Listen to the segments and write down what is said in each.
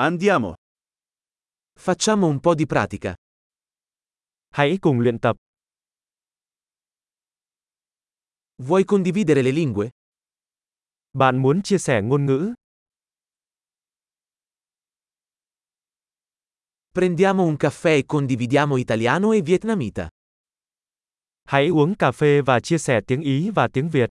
Andiamo. Facciamo un po' di pratica. Hãy cùng luyện tập. Vuoi condividere le lingue? Bạn muốn chia sẻ ngôn ngữ? Prendiamo un caffè e condividiamo italiano e vietnamita. Hãy uống cà phê và chia sẻ tiếng Ý và tiếng Việt.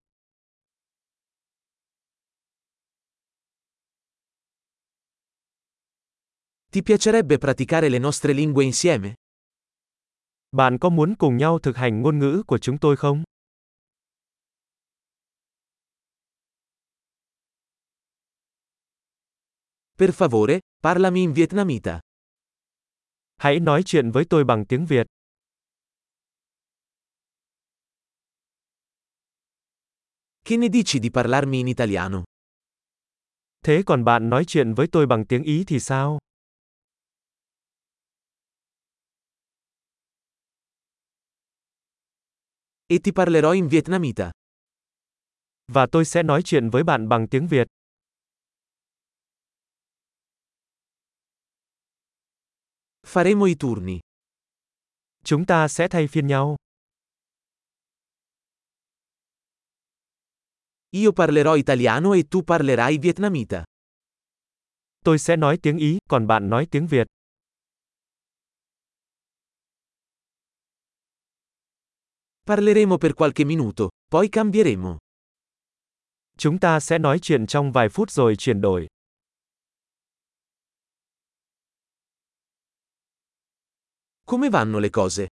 Ti piacerebbe praticare le nostre lingue insieme? Bạn có muốn cùng nhau thực hành ngôn ngữ của chúng tôi không? Per favore, parlami in vietnamita. Hãy nói chuyện với tôi bằng tiếng Việt. Che ne dici di parlarmi in italiano? Thế còn bạn nói chuyện với tôi bằng tiếng Ý thì sao? E ti parlerò in vietnamita. Và tôi sẽ nói chuyện với bạn bằng tiếng Việt. Faremo i turni. Chúng ta sẽ thay phiên nhau. Io parlerò italiano e tu parlerai vietnamita. Tôi sẽ nói tiếng Ý, còn bạn nói tiếng Việt. Parleremo per qualche minuto, poi cambieremo. Chúng ta sẽ nói chuyện trong vài phút rồi chuyển đổi. Come vanno le cose?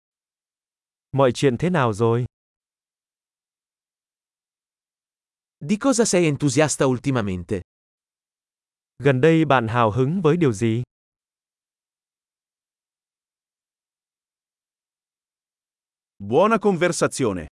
Mọi chuyện thế nào rồi? Di cosa sei entusiasta ultimamente? Gần đây bạn hào hứng với điều gì? Buona conversazione.